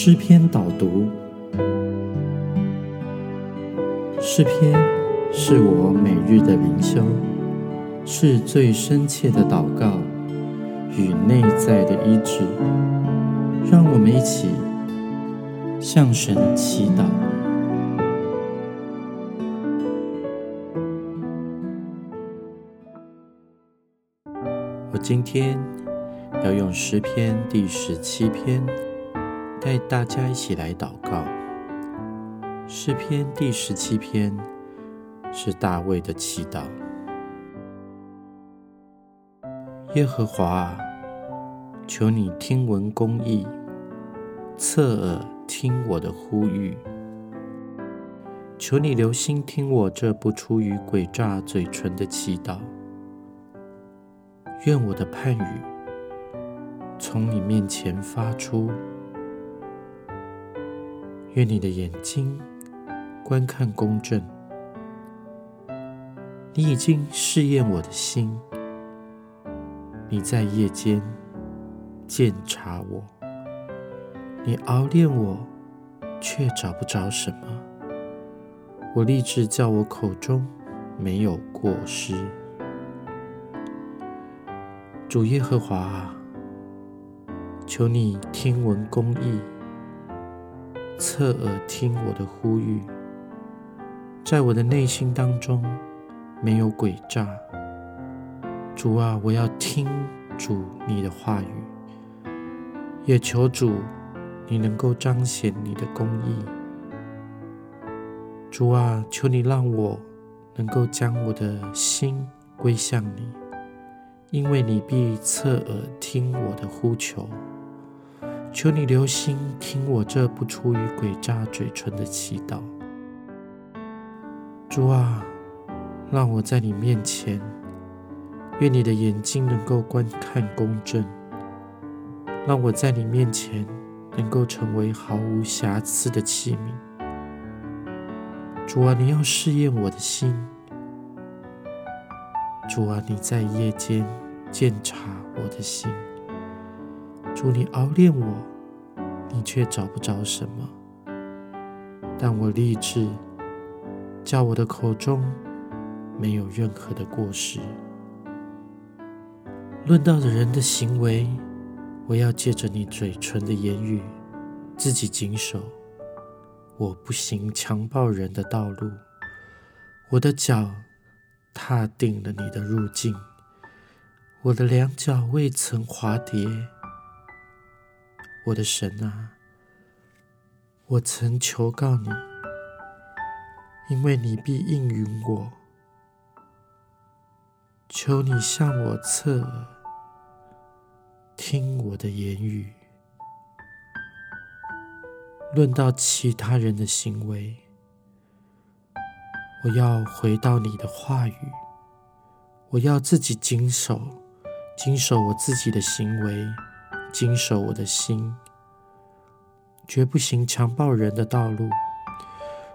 诗篇导读。诗篇是我每日的灵修，是最深切的祷告与内在的医治。让我们一起向神祈祷。我今天要用诗篇第十七篇。带大家一起来祷告。诗篇第十七篇是大卫的祈祷。耶和华啊，求你听闻公义，侧耳听我的呼吁。求你留心听我这不出于诡诈嘴唇的祈祷。愿我的判语从你面前发出。愿你的眼睛观看公正。你已经试验我的心，你在夜间鉴察我，你熬炼我，却找不着什么。我立志叫我口中没有过失。主耶和华，求你听闻公义。侧耳听我的呼吁，在我的内心当中没有诡诈。主啊，我要听主你的话语，也求主你能够彰显你的公义。主啊，求你让我能够将我的心归向你，因为你必侧耳听我的呼求。求你留心听我这不出于诡诈嘴唇的祈祷，主啊，让我在你面前，愿你的眼睛能够观看公正，让我在你面前能够成为毫无瑕疵的器皿。主啊，你要试验我的心，主啊，你在夜间鉴察我的心。主，你熬炼我，你却找不着什么。但我立志，叫我的口中没有任何的过失。论到的人的行为，我要借着你嘴唇的言语，自己谨守。我不行强暴人的道路，我的脚踏定了你的路径，我的两脚未曾滑跌。我的神啊，我曾求告你，因为你必应允我。求你向我侧耳，听我的言语。论到其他人的行为，我要回到你的话语。我要自己谨守，谨守我自己的行为。谨守我的心，绝不行强暴人的道路。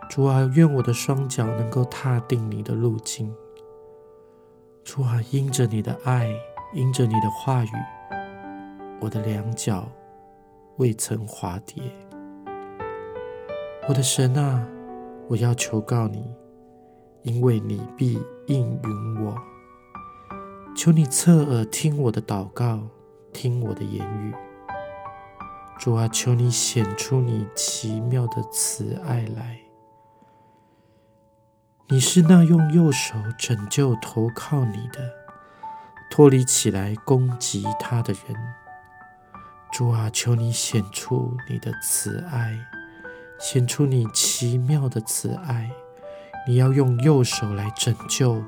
主啊，愿我的双脚能够踏定你的路径。主啊，因着你的爱，因着你的话语，我的两脚未曾滑跌。我的神啊，我要求告你，因为你必应允我。求你侧耳听我的祷告。听我的言语，主啊，求你显出你奇妙的慈爱来。你是那用右手拯救投靠你的，脱离起来攻击他的人。主啊，求你显出你的慈爱，显出你奇妙的慈爱。你要用右手来拯救，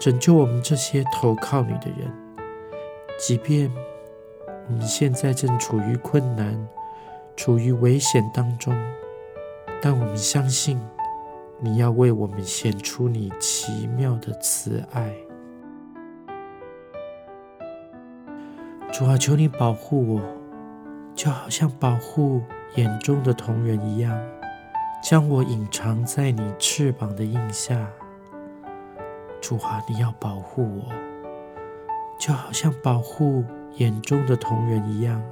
拯救我们这些投靠你的人，即便。我们现在正处于困难、处于危险当中，但我们相信你要为我们显出你奇妙的慈爱。主啊，求你保护我，就好像保护眼中的同人一样，将我隐藏在你翅膀的印下。主啊，你要保护我，就好像保护。眼中的同人一样，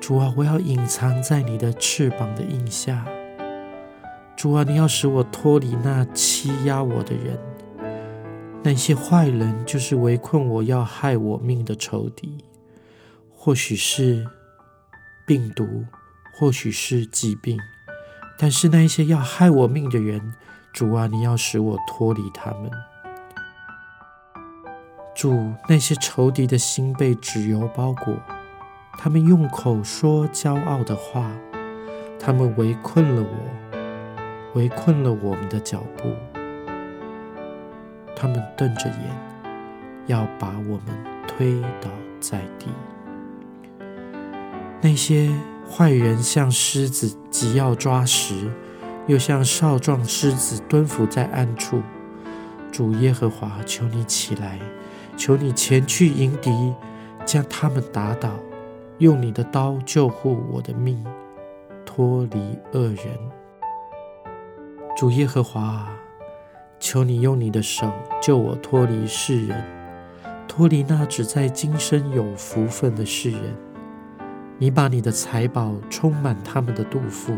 主啊，我要隐藏在你的翅膀的印下。主啊，你要使我脱离那欺压我的人，那些坏人就是围困我要害我命的仇敌，或许是病毒，或许是疾病，但是那些要害我命的人，主啊，你要使我脱离他们。主，那些仇敌的心被纸油包裹，他们用口说骄傲的话，他们围困了我，围困了我们的脚步，他们瞪着眼，要把我们推倒在地。那些坏人像狮子，急要抓食，又像少壮狮子蹲伏在暗处。主耶和华，求你起来。求你前去迎敌，将他们打倒，用你的刀救护我的命，脱离恶人。主耶和华，求你用你的手救我脱离世人，脱离那只在今生有福分的世人。你把你的财宝充满他们的肚腹，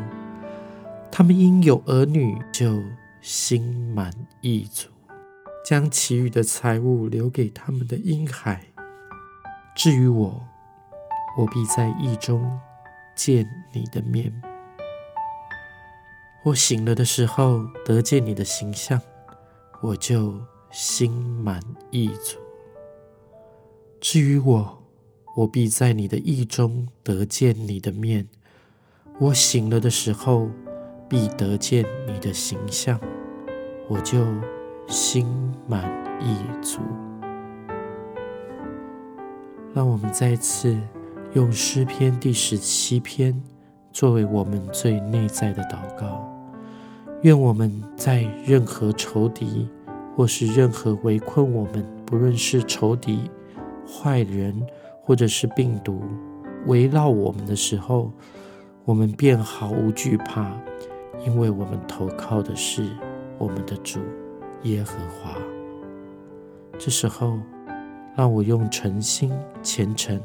他们因有儿女就心满意足。将其余的财物留给他们的婴孩。至于我，我必在意中见你的面。我醒了的时候得见你的形象，我就心满意足。至于我，我必在你的意中得见你的面。我醒了的时候必得见你的形象，我就。心满意足。让我们再次用诗篇第十七篇作为我们最内在的祷告。愿我们在任何仇敌或是任何围困我们，不论是仇敌、坏人或者是病毒围绕我们的时候，我们便毫无惧怕，因为我们投靠的是我们的主。耶和华，这时候，让我用诚心虔诚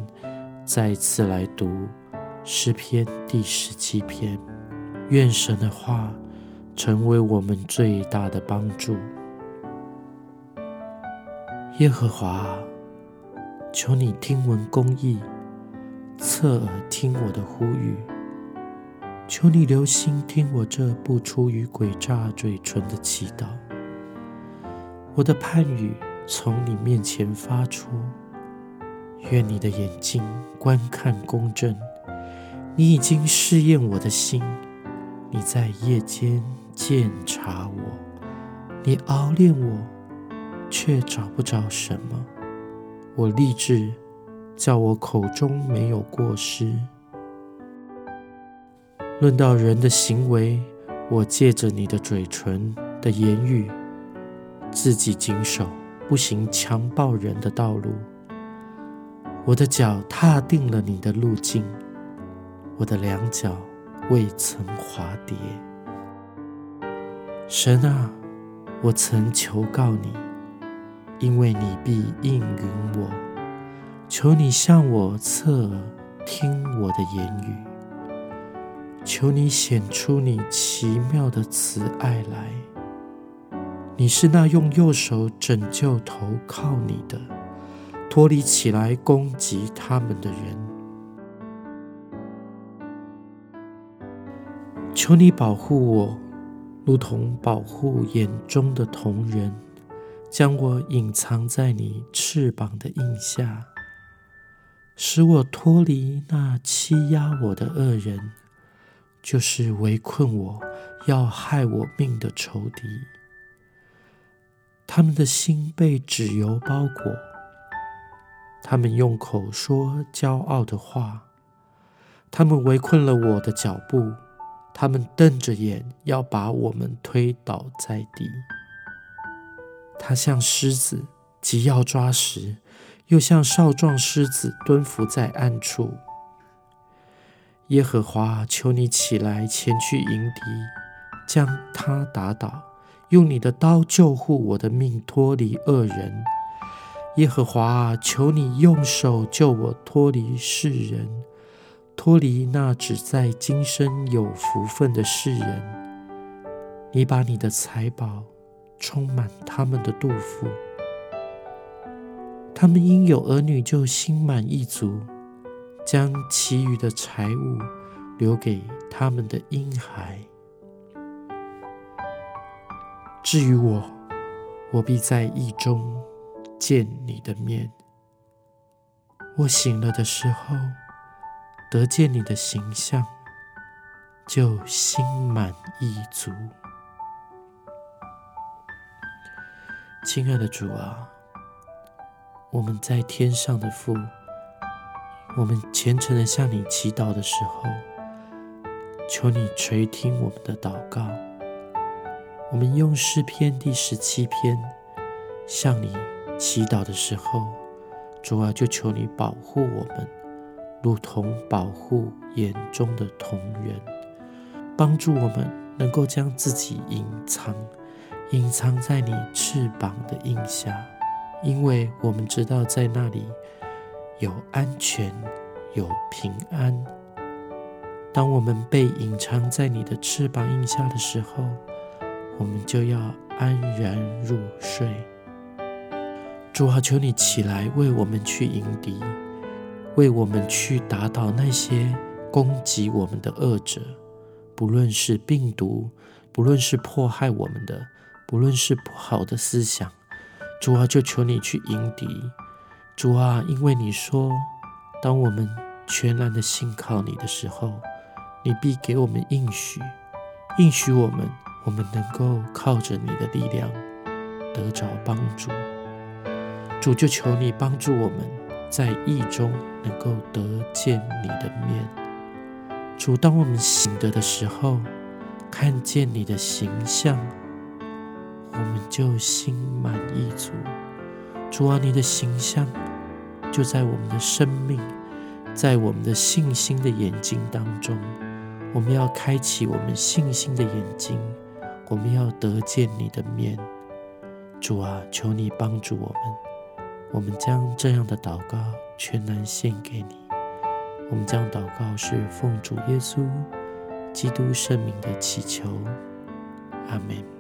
再一次来读诗篇第十七篇。愿神的话成为我们最大的帮助。耶和华，求你听闻公义，侧耳听我的呼吁。求你留心听我这不出于诡诈嘴唇的祈祷。我的盼语从你面前发出，愿你的眼睛观看公正。你已经试验我的心，你在夜间鉴察我，你熬炼我，却找不着什么。我立志，叫我口中没有过失。论到人的行为，我借着你的嘴唇的言语。自己谨守，不行强暴人的道路。我的脚踏定了你的路径，我的两脚未曾滑跌。神啊，我曾求告你，因为你必应允我。求你向我侧耳听我的言语，求你显出你奇妙的慈爱来。你是那用右手拯救投靠你的、脱离起来攻击他们的人。求你保护我，如同保护眼中的瞳人，将我隐藏在你翅膀的印下，使我脱离那欺压我的恶人，就是围困我要害我命的仇敌。他们的心被纸油包裹，他们用口说骄傲的话，他们围困了我的脚步，他们瞪着眼要把我们推倒在地。他像狮子急要抓食，又像少壮狮子蹲伏在暗处。耶和华，求你起来前去迎敌，将他打倒。用你的刀救护我的命，脱离恶人。耶和华，求你用手救我脱离世人，脱离那只在今生有福分的世人。你把你的财宝充满他们的肚腹，他们因有儿女就心满意足，将其余的财物留给他们的婴孩。至于我，我必在意中见你的面。我醒了的时候，得见你的形象，就心满意足。亲爱的主啊，我们在天上的父，我们虔诚的向你祈祷的时候，求你垂听我们的祷告。我们用诗篇第十七篇向你祈祷的时候。主啊，就求你保护我们，如同保护眼中的瞳人，帮助我们能够将自己隐藏，隐藏在你翅膀的印下，因为我们知道在那里有安全，有平安。当我们被隐藏在你的翅膀印下的时候，我们就要安然入睡。主啊，求你起来，为我们去迎敌，为我们去打倒那些攻击我们的恶者，不论是病毒，不论是迫害我们的，不论是不好的思想。主啊，就求你去迎敌。主啊，因为你说，当我们全然的信靠你的时候，你必给我们应许，应许我们，我们能够靠着你的力量得着帮助。主就求你帮助我们，在意中能够得见你的面。主，当我们醒得的时候，看见你的形象，我们就心满意足。主啊，你的形象就在我们的生命，在我们的信心的眼睛当中。我们要开启我们信心的眼睛，我们要得见你的面。主啊，求你帮助我们。我们将这样的祷告全然献给你。我们将祷告是奉主耶稣基督圣名的祈求，阿门。